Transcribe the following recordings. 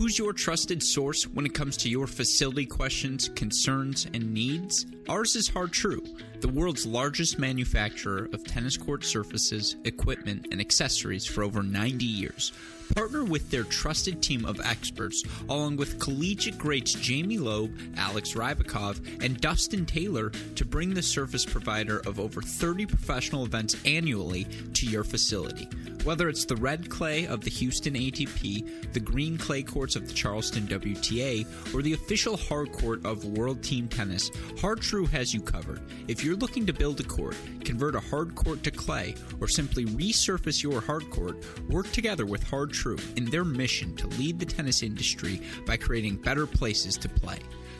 Who's your trusted source when it comes to your facility questions, concerns, and needs? Ours is Har-Tru, the world's largest manufacturer of tennis court surfaces, equipment, and accessories for over 90 years. Partner with their trusted team of experts, along with collegiate greats Jamie Loeb, Alex Rybakov, and Dustin Taylor, to bring the surface provider of over 30 professional events annually to your facility. Whether it's the red clay of the Houston ATP, the green clay courts of the Charleston WTA, or the official hard court of World Team Tennis, Har-Tru has you covered. If you're looking to build a court, convert a hard court to clay, or simply resurface your hard court, work together with Har-Tru in their mission to lead the tennis industry by creating better places to play.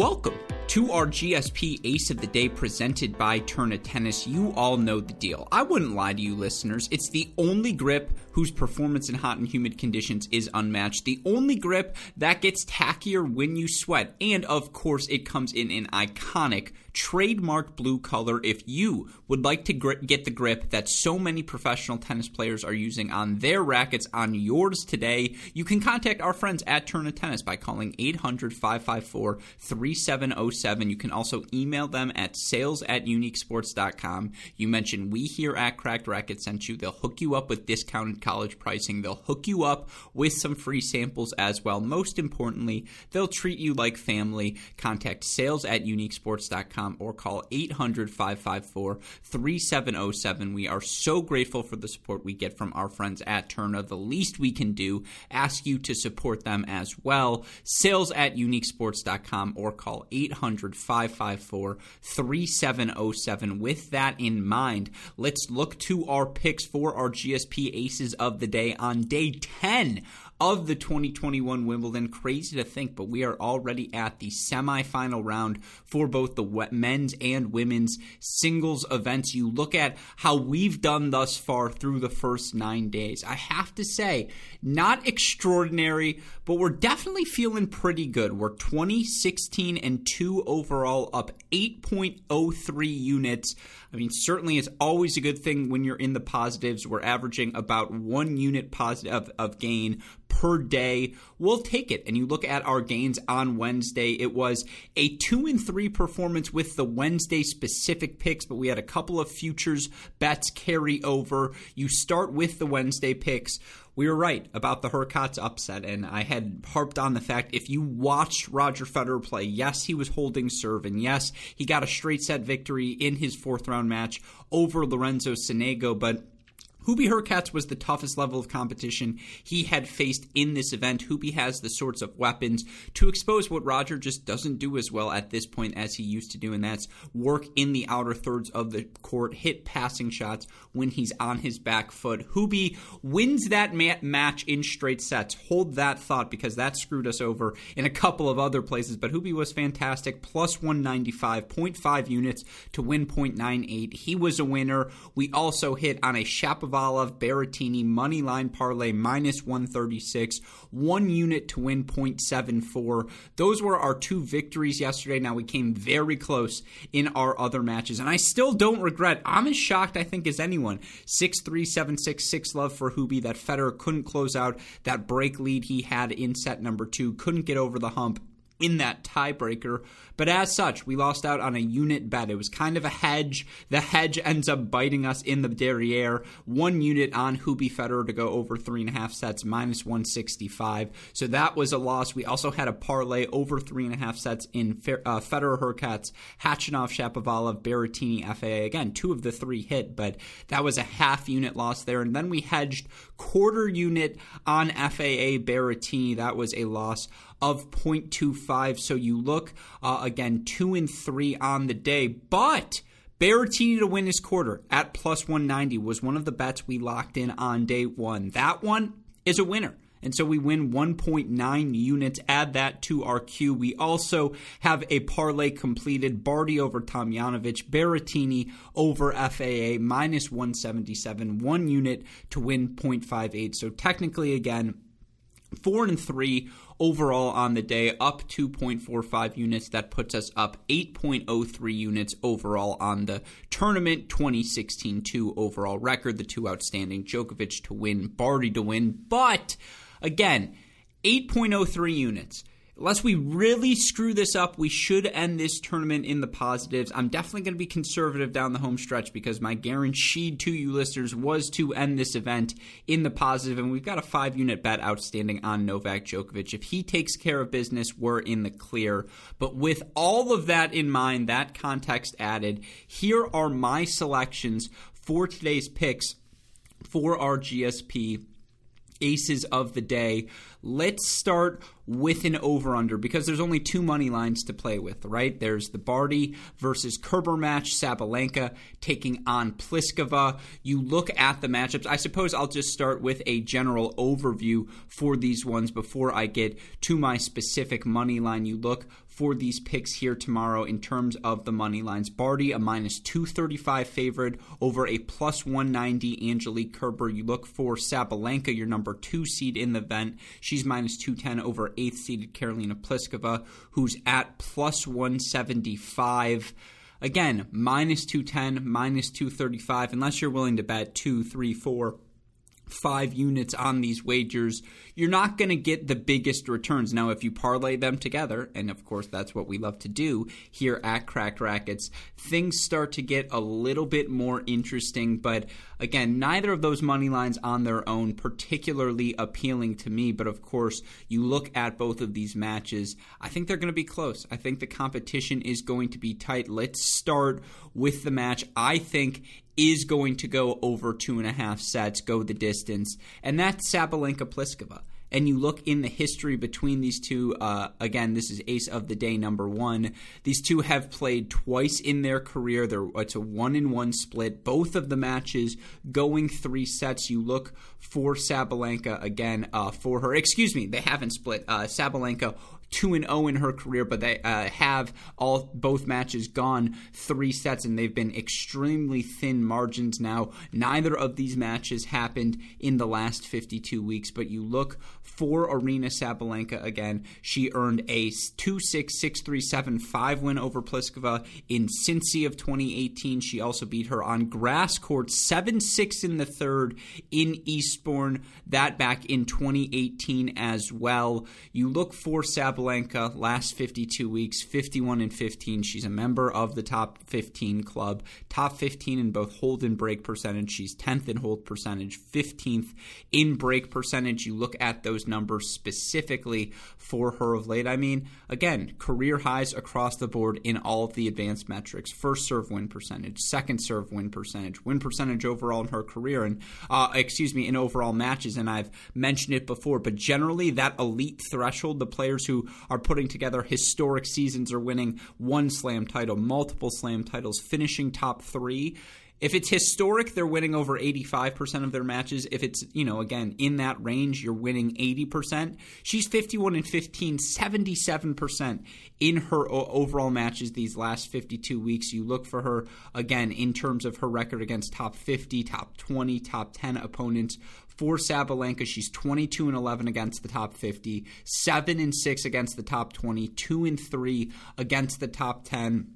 Welcome to our GSP Ace of the Day presented by Tourna Tennis. You all know the deal. I wouldn't lie to you, listeners. It's the only grip whose performance in hot and humid conditions is unmatched. The only grip that gets tackier when you sweat. And of course, it comes in an iconic trademark blue color. If you would like to gr- get the grip that so many professional tennis players are using on their rackets on yours today, you can contact our friends at Tourna Tennis by calling 800 554 3707. You can also email them at sales at uniquesports.com. You mentioned we here at Cracked Racquet sent you. They'll hook you up with discounted college pricing. They'll hook you up with some free samples as well. Most importantly, they'll treat you like family. Contact sales at uniquesports.com or call 800 554 3707. We are so grateful for the support we get from our friends at Tourna. The least we can do, ask you to support them as well. Sales at uniquesports.com or call 800 554 3707. With that in mind, let's look to our picks for our GSP Aces of the Day on day 10 of the 2021 Wimbledon. Crazy to think, but we are already at the semifinal round for both the men's and women's singles events. You look at how we've done thus far through the first nine days. I have to say, not extraordinary, but we're definitely feeling pretty good. We're 20, 16, and 2 overall, up 8.03 units. I mean, certainly it's always a good thing when you're in the positives. We're averaging about one unit positive of, of gain per day. We'll take it. And you look at our gains on Wednesday, it was a two and three performance with the Wednesday specific picks, but we had a couple of futures bets carry over. You start with the Wednesday picks we were right about the Hurkacz upset, and I had harped on the fact if you watched Roger Federer play, yes, he was holding serve, and yes, he got a straight set victory in his fourth round match over Lorenzo Sonego, but Hubie Hurkacz was the toughest level of competition he had faced in this event. Hubie has the sorts of weapons to expose what Roger just doesn't do as well at this point as he used to do, and that's work in the outer thirds of the court, hit passing shots when he's on his back foot. Hubie wins that ma- match in straight sets. Hold that thought because that screwed us over in a couple of other places, but Hubie was fantastic. Plus 195.5 units to win 0.98. He was a winner. We also hit on a Shapovalov Shapovalov, Berrettini, money line parlay minus 136, one unit to win 0.74. Those were our two victories yesterday. Now we came very close in our other matches, and I still don't regret. I'm as shocked, I think, as anyone. 6 3 7 6 6 love for Hubie that Federer couldn't close out that break lead he had in set number two, couldn't get over the hump in that tiebreaker. But as such, we lost out on a unit bet. It was kind of a hedge. The hedge ends up biting us in the derriere. One unit on Hubie Federer to go over three and a half sets, minus 165. So that was a loss. We also had a parlay over three and a half sets in uh, Federer Hurkacz, Khachanov Shapovalov, Berrettini FAA. Again, two of the three hit, but that was a half unit loss there. And then we hedged quarter unit on FAA Berrettini. That was a loss of 0.25 So you look uh, again two and three on the day, but. Berrettini to win his quarter at plus 190 was one of the bets we locked in on day one. That one is a winner. And so we win 1.9 units. Add that to our queue. We also have a parlay completed. Barty over Tomljanovic, Berrettini over FAA, minus 177, one unit to win 0.58. So technically, again, four and three overall on the day, up 2.45 units. That puts us up 8.03 units overall on the tournament. 2016 2 overall record. The two outstanding Djokovic to win, Barty to win. But Again, 8.03 units. Unless we really screw this up, we should end this tournament in the positives. I'm definitely going to be conservative down the home stretch because my guaranteed to you listeners was to end this event in the positive, and we've got a five unit bet outstanding on Novak Djokovic. If he takes care of business, we're in the clear. But with all of that in mind, that context added, here are my selections for today's picks for our GSP aces of the day. Let's start with an over under because there's only two money lines to play with, right? There's the Barty versus Kerber match, Sabalenka taking on Pliskova. You look at the matchups. I suppose I'll just start with a general overview for these ones before I get to my specific money line. You look for these picks here tomorrow in terms of the money lines. Barty, a minus 235 favorite over a plus 190 Angelique Kerber. You look for Sabalenka, your number two seed in the event. She's minus 210 over eighth seeded Karolina Pliskova, who's at plus 175. Again, minus 210, minus 235, unless you're willing to bet two, three, four five units on these wagers, you're not going to get the biggest returns. Now, if you parlay them together, and of course that's what we love to do here at Cracked Racquets, things start to get a little bit more interesting. But again, neither of those money lines on their own particularly appealing to me. But of course, you look at both of these matches, I think they're going to be close. I think the competition is going to be tight. Let's start with the match I think is going to go over two and a half sets, go the distance, and that's Sabalenka Pliskova. And you look in the history between these two, uh, again, this is ace of the day number one. These two have played twice in their career. They're, it's a one in one split. Both of the matches going three sets. You look for Sabalenka again uh, for her. Excuse me, they haven't split. Uh, Sabalenka two and zero oh in her career, but they uh, have all both matches gone three sets, and they've been extremely thin margins now. Neither of these matches happened in the last 52 weeks, but you look for Aryna Sabalenka again. She earned a 2 6 6 3 7 5 win over Pliskova in Cincy of 2018. She also beat her on grass court 7 6 in the third in Eastbourne, that back in 2018 as well. You look for Sabalenka Sabalenka last 52 weeks, 51 and 15. She's a member of the top 15 club, top 15 in both hold and break percentage. She's 10th in hold percentage, 15th in break percentage. You look at those numbers specifically for her of late. I mean, again, career highs across the board in all of the advanced metrics. First serve win percentage, second serve win percentage, win percentage overall in her career, and uh, excuse me, in overall matches. And I've mentioned it before, but generally that elite threshold, the players who are putting together historic seasons or winning one slam title, multiple slam titles, finishing top three. If it's historic, they're winning over 85% of their matches. If it's, you know, again, in that range, you're winning 80%. She's 51 and 15, 77% in her overall matches these last 52 weeks. You look for her, again, in terms of her record against top 50, top 20, top 10 opponents for Sabalenka. She's 22 and 11 against the top 50, 7 and 6 against the top 20, 2 and 3 against the top 10.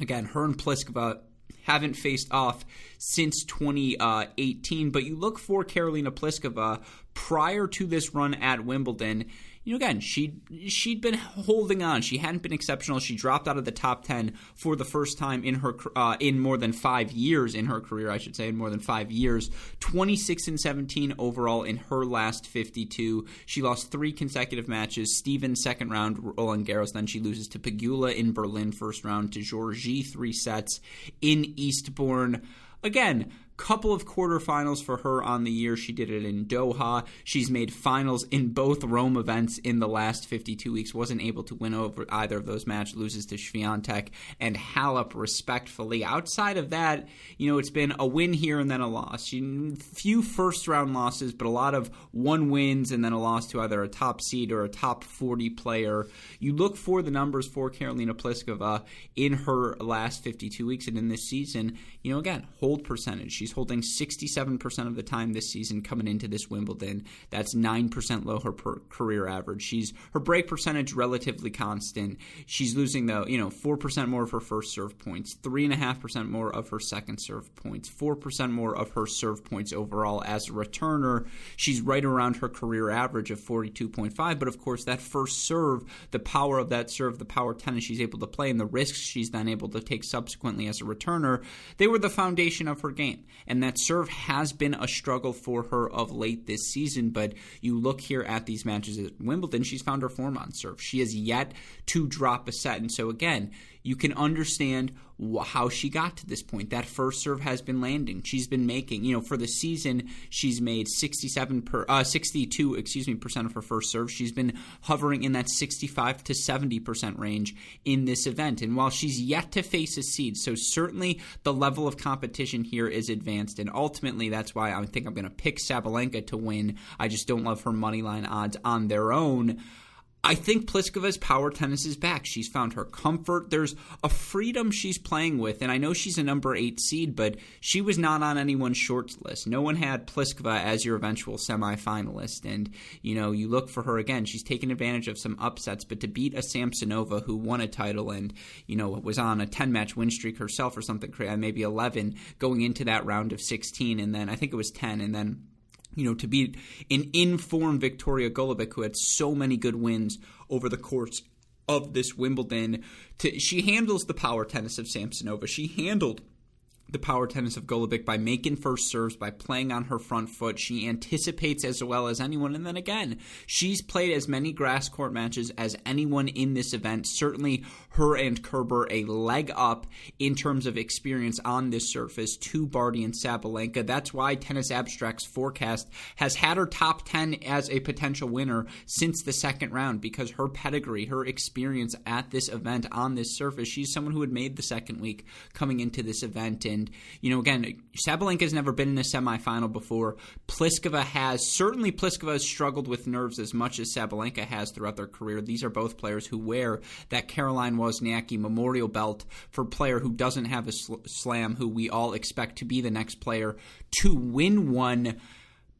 Again, her and Pliskova haven't faced off since 2018. But you look for Karolina Pliskova prior to this run at Wimbledon you know, again, she she'd been holding on. She hadn't been exceptional. She dropped out of the top ten for the first time in her uh, in more than five years in her career. I should say in more than five years. Twenty six and seventeen overall in her last fifty two. She lost three consecutive matches. Stephens second round, Roland Garros. Then she loses to Pegula in Berlin first round. To Giorgi three sets in Eastbourne. Again couple of quarterfinals for her on the year. She did it in Doha. She's made finals in both Rome events in the last 52 weeks. Wasn't able to win over either of those matches. Loses to Swiatek and Halep respectfully. Outside of that, you know, it's been a win here and then a loss. She, few first round losses, but a lot of one wins and then a loss to either a top seed or a top 40 player. You look for the numbers for Karolina Pliskova in her last 52 weeks and in this season. You know, again, hold percentage. She's holding 67% of the time this season coming into this Wimbledon. That's 9% low her career average. She's her break percentage relatively constant. She's losing though, you know, 4% more of her first serve points, 3.5% more of her second serve points, 4% more of her serve points overall as a returner. She's right around her career average of 42.5, but of course that first serve, the power of that serve, the power tennis she's able to play and the risks she's then able to take subsequently as a returner, they were the foundation of her game. And that serve has been a struggle for her of late this season. But you look here at these matches at Wimbledon, she's found her form on serve. She has yet to drop a set. And so, again, you can understand how she got to this point. That first serve has been landing. She's been making, you know, for the season, she's made 67 per, uh, 62, excuse me, percent of her first serve. She's been hovering in that 65 to 70 percent range in this event. And while she's yet to face a seed, so certainly the level of competition here is advanced. And ultimately, that's why I think I'm going to pick Sabalenka to win. I just don't love her money line odds on their own. I think Pliskova's power tennis is back. She's found her comfort. There's a freedom she's playing with, and I know she's a number eight seed, but she was not on anyone's shorts list. No one had Pliskova as your eventual semifinalist, and you know you look for her again. She's taken advantage of some upsets, but to beat a Samsonova who won a title and you know was on a ten match win streak herself or something, maybe eleven going into that round of sixteen, and then I think it was ten, and then you know, to beat an informed Victoria Golubic who had so many good wins over the course of this Wimbledon. To, she handles the power tennis of Samsonova. She handled the power tennis of Golubic by making first serves, by playing on her front foot. She anticipates as well as anyone. And then again, she's played as many grass court matches as anyone in this event. Certainly, her and Kerber a leg up in terms of experience on this surface to Barty and Sabalenka. That's why Tennis Abstract's forecast has had her top 10 as a potential winner since the second round because her pedigree, her experience at this event on this surface, she's someone who had made the second week coming into this event. And and, you know, again, Sabalenka has never been in a semifinal before. Pliskova has. Certainly, Pliskova has struggled with nerves as much as Sabalenka has throughout their career. These are both players who wear that Caroline Wozniacki memorial belt for player who doesn't have a slam, who we all expect to be the next player to win one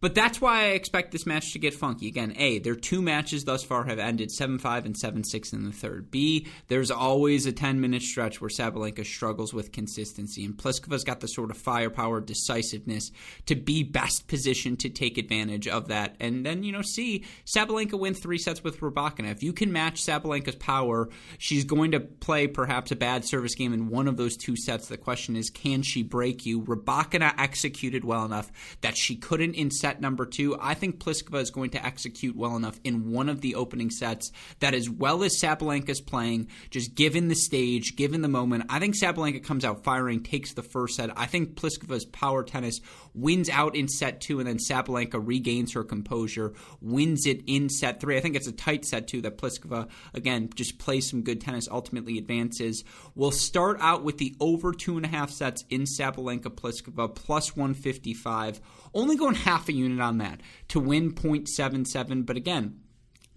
but that's why I expect this match to get funky. Again, A, their two matches thus far have ended 7 5 and 7 6 in the third. B, there's always a 10 minute stretch where Sabalenka struggles with consistency, and Pliskova's got the sort of firepower, decisiveness to be best positioned to take advantage of that. And then, you know, C, Sabalenka wins three sets with Rybakina. If you can match Sabalenka's power, she's going to play perhaps a bad service game in one of those two sets. The question is, can she break you? Rybakina executed well enough that she couldn't in number two, I think Pliskova is going to execute well enough in one of the opening sets that, as well as Sabalenka's playing, just given the stage, given the moment, I think Sabalenka comes out firing, takes the first set. I think Pliskova's power tennis wins out in set two, and then Sabalenka regains her composure, wins it in set three. I think it's a tight set two that Pliskova, again, just plays some good tennis, ultimately advances. We'll start out with the over two and a half sets in Sabalenka Pliskova, plus 155 only going half a unit on that to win 0.77. But again,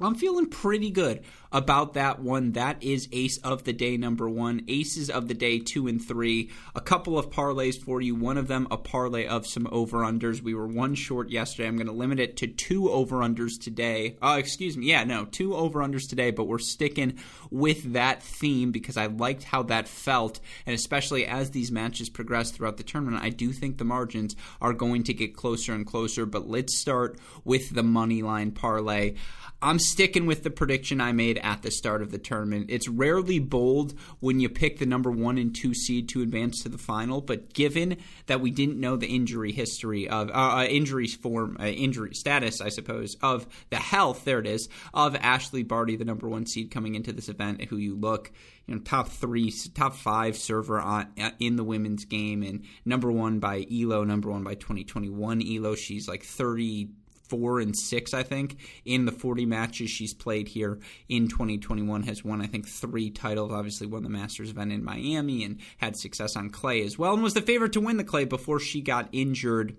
I'm feeling pretty good about that one. That is ace of the day number one. Aces of the day two and three. A couple of parlays for you. One of them a parlay of some over unders. We were one short yesterday. I'm going to limit it to two over unders today. Uh, excuse me. Yeah, no, two over unders today, but we're sticking with that theme because I liked how that felt. And especially as these matches progress throughout the tournament, I do think the margins are going to get closer and closer. But let's start with the money line parlay. I'm sticking with the prediction I made at the start of the tournament. It's rarely bold when you pick the number one and two seed to advance to the final, but given that we didn't know the injury history of uh, uh injury form, uh, injury status, I suppose, of the health, there it is, of Ashley Barty, the number one seed coming into this event, who you look, you know, top three, top five server on, uh, in the women's game, and number one by Elo, number one by 2021 Elo. She's like 30 four and six, I think, in the 40 matches she's played here in 2021. Has won, I think, three titles. Obviously, won the Masters event in Miami and had success on clay as well, and was the favorite to win the clay before she got injured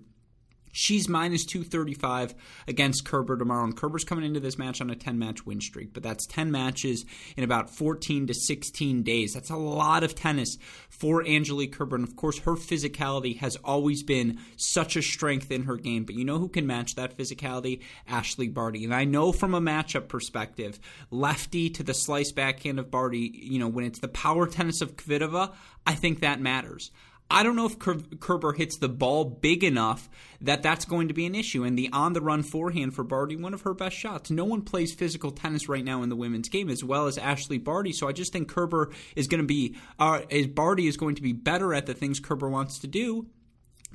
She's minus 235 against Kerber tomorrow. And Kerber's coming into this match on a 10 match win streak, but that's 10 matches in about 14 to 16 days. That's a lot of tennis for Angelique Kerber. And of course, her physicality has always been such a strength in her game. But you know who can match that physicality? Ashley Barty. And I know from a matchup perspective, lefty to the slice backhand of Barty, you know, when it's the power tennis of Kvitova, I think that matters. I don't know if Kerber hits the ball big enough that that's going to be an issue. And the on the run forehand for Barty, one of her best shots. No one plays physical tennis right now in the women's game as well as Ashley Barty. So I just think Kerber is going to be, uh, Barty is going to be better at the things Kerber wants to do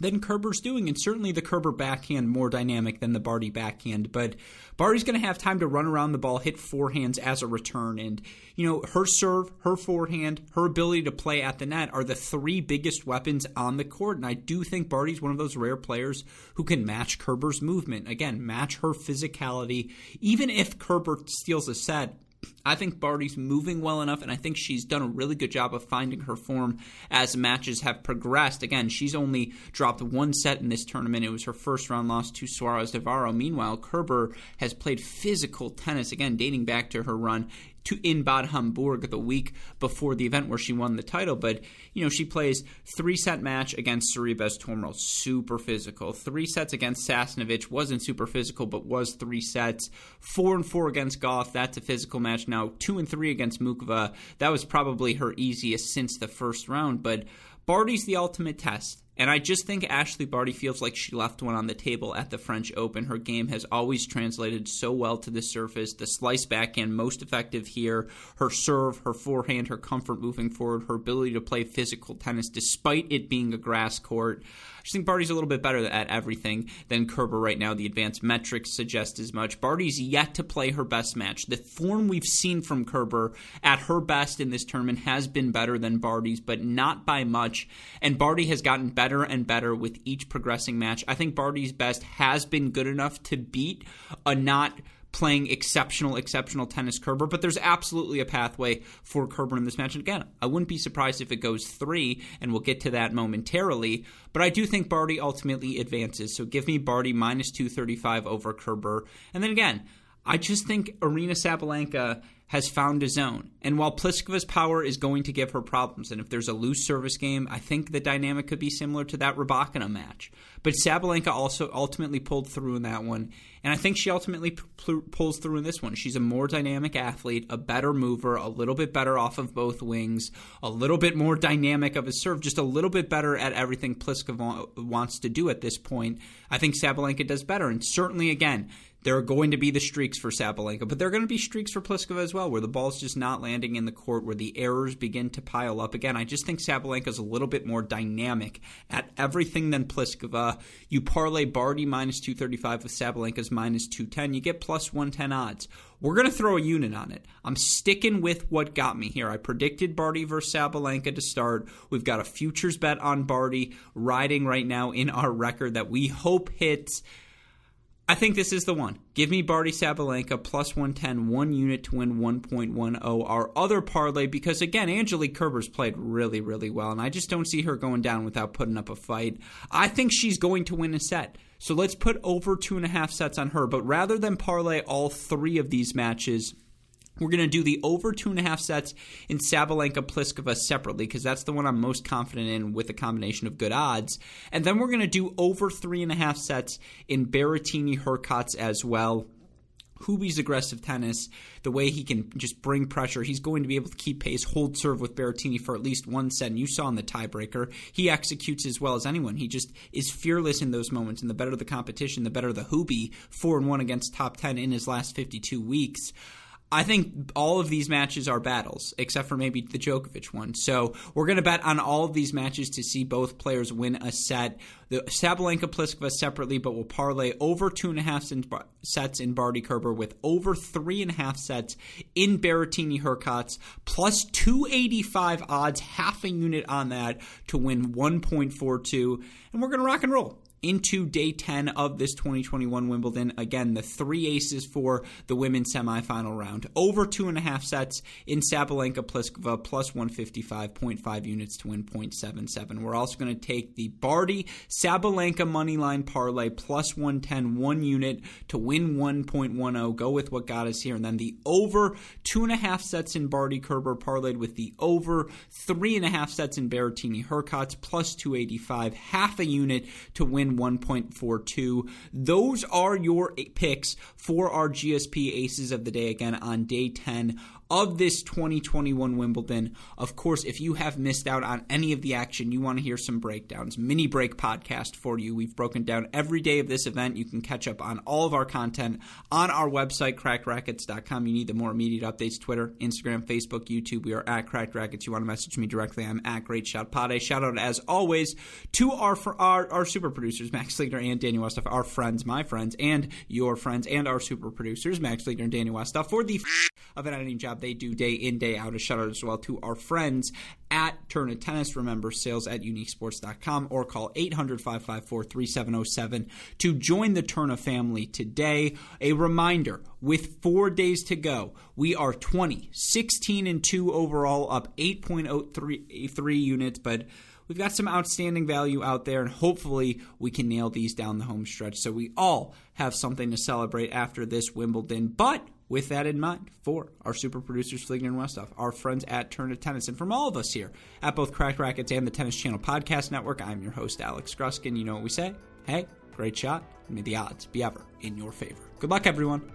than Kerber's doing, and certainly the Kerber backhand more dynamic than the Barty backhand. But Barty's going to have time to run around the ball, hit forehands as a return, and you know her serve, her forehand, her ability to play at the net are the three biggest weapons on the court. And I do think Barty's one of those rare players who can match Kerber's movement. Again, match her physicality. Even if Kerber steals a set, I think Barty's moving well enough, and I think she's done a really good job of finding her form as matches have progressed. Again, she's only dropped one set in this tournament. It was her first round loss to Suarez Navarro. Meanwhile, Kerber has played physical tennis, again, dating back to her run to in Bad Homburg the week before the event where she won the title. But you know, she plays three set match against Sorribes Tormo, super physical. Three sets against Sasnovich wasn't super physical, but was three sets. Four and four against Gauff, that's a physical match. Now two and three against Muchova, that was probably her easiest since the first round. But Barty's the ultimate test. And I just think Ashley Barty feels like she left one on the table at the French Open. Her game has always translated so well to the surface. The slice backhand, most effective here. Her serve, her forehand, her comfort moving forward, her ability to play physical tennis despite it being a grass court. I just think Barty's a little bit better at everything than Kerber right now. The advanced metrics suggest as much. Barty's yet to play her best match. The form we've seen from Kerber at her best in this tournament has been better than Barty's, but not by much. And Barty has gotten better better and better with each progressing match. I think Barty's best has been good enough to beat a not playing exceptional, exceptional tennis Kerber, but there's absolutely a pathway for Kerber in this match. And again, I wouldn't be surprised if it goes three, and we'll get to that momentarily. But I do think Barty ultimately advances. So give me Barty minus 235 over Kerber. And then again, I just think Aryna Sabalenka has found a zone. And while Pliskova's power is going to give her problems, and if there's a loose service game, I think the dynamic could be similar to that Rybakina match. But Sabalenka also ultimately pulled through in that one, and I think she ultimately p- pulls through in this one. She's a more dynamic athlete, a better mover, a little bit better off of both wings, a little bit more dynamic of a serve, just a little bit better at everything Pliskova wants to do at this point. I think Sabalenka does better, and certainly again there are going to be the streaks for Sabalenka, but there are going to be streaks for Pliskova as well, where the ball's just not landing in the court, where the errors begin to pile up. Again, I just think Sabalenka is a little bit more dynamic at everything than Pliskova. You parlay Barty minus 235 with Sabalenka's minus 210, you get plus 110 odds. We're going to throw a unit on it. I'm sticking with what got me here. I predicted Barty versus Sabalenka to start. We've got a futures bet on Barty riding right now in our record that we hope hits. I think this is the one. Give me Barty Sabalenka plus 110, one unit to win 1.10. Our other parlay, because again, Angelique Kerber's played really, really well, and I just don't see her going down without putting up a fight. I think she's going to win a set. So let's put over two and a half sets on her. But rather than parlay all three of these matches, we're going to do the over two and a half sets in Sabalenka Pliskova separately because that's the one I'm most confident in with a combination of good odds. And then we're going to do over three and a half sets in Berrettini Hurkacz as well. Hubie's aggressive tennis, the way he can just bring pressure, he's going to be able to keep pace, hold serve with Berrettini for at least one set. And you saw in the tiebreaker, he executes as well as anyone. He just is fearless in those moments. And the better the competition, the better the Hubie. Four and one against top ten in his last fifty two weeks. I think all of these matches are battles, except for maybe the Djokovic one. So we're going to bet on all of these matches to see both players win a set. The Sabalenka Pliskova separately, but we'll parlay over two and a half sets in Barty Kerber with over three and a half sets in Berrettini Hurkacz, plus 285 odds, half a unit on that to win 1.42. And we're going to rock and roll into day 10 of this 2021 Wimbledon. Again, the three aces for the women's semifinal round. Over two and a half sets in Sabalenka Pliskova, plus uh, 155.5 units to win 0.77. We're also going to take the Barty Sabalenka moneyline parlay, plus 110, one unit to win 1.10. Go with what got us here. And then the over two and a half sets in Barty Kerber parlayed with the over three and a half sets in Berrettini Hurkacz plus 285, half a unit to win 1.42. Those are your picks for our GSP Aces of the Day again on day 10 of this 2021 Wimbledon. Of course, if you have missed out on any of the action, you want to hear some breakdowns, mini break podcast for you. We've broken down every day of this event. You can catch up on all of our content on our website, crackedracquets.com. You need the more immediate updates Twitter, Instagram, Facebook, YouTube. We are at Cracked Racquets. You want to message me directly, I'm at Great Shot Pade. Shout out, as always, to our, our, our super producers, Max Ligner and Daniel Westoff, our friends, my friends, and your friends, and our super producers, Max Ligner and Daniel Westoff, for the of an editing job they do day in, day out. A shout out as well to our friends at Tourna Tennis. Remember, sales at uniquesports.com or call 800 554 3707 to join the Tourna family today. A reminder with four days to go, we are 20, 16 and 2 overall, up 8.03 units, but we've got some outstanding value out there, and hopefully we can nail these down the home stretch so we all have something to celebrate after this Wimbledon. But with that in mind, for our super producers, Fligner and Westoff, our friends at Tourna Tennis, and from all of us here at both Cracked Racquets and the Tennis Channel Podcast Network, I'm your host, Alex Gruskin. You know what we say? Hey, great shot. May the odds be ever in your favor. Good luck, everyone.